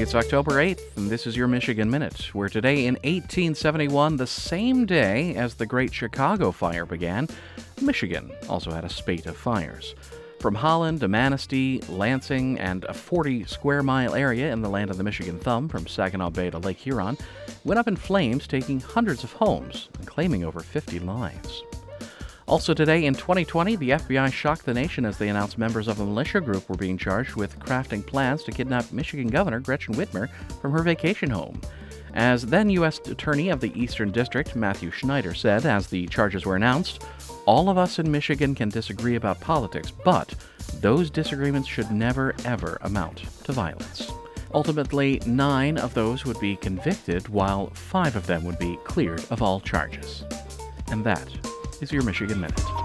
It's October 8th, and this is your Michigan Minute, where today in 1871, the same day as the Great Chicago Fire began, Michigan also had a spate of fires. From Holland to Manistee, Lansing, and a 40 square mile area in the land of the Michigan Thumb from Saginaw Bay to Lake Huron went up in flames, taking hundreds of homes and claiming over 50 lives. Also today in 2020, the FBI shocked the nation as they announced members of a militia group were being charged with crafting plans to kidnap Michigan Governor Gretchen Whitmer from her vacation home. As then U.S. Attorney of the Eastern District, Matthew Schneider, said as the charges were announced, all of us in Michigan can disagree about politics, but those disagreements should never, ever amount to violence. Ultimately, nine of those would be convicted, while five of them would be cleared of all charges. And that is your Michigan Minute.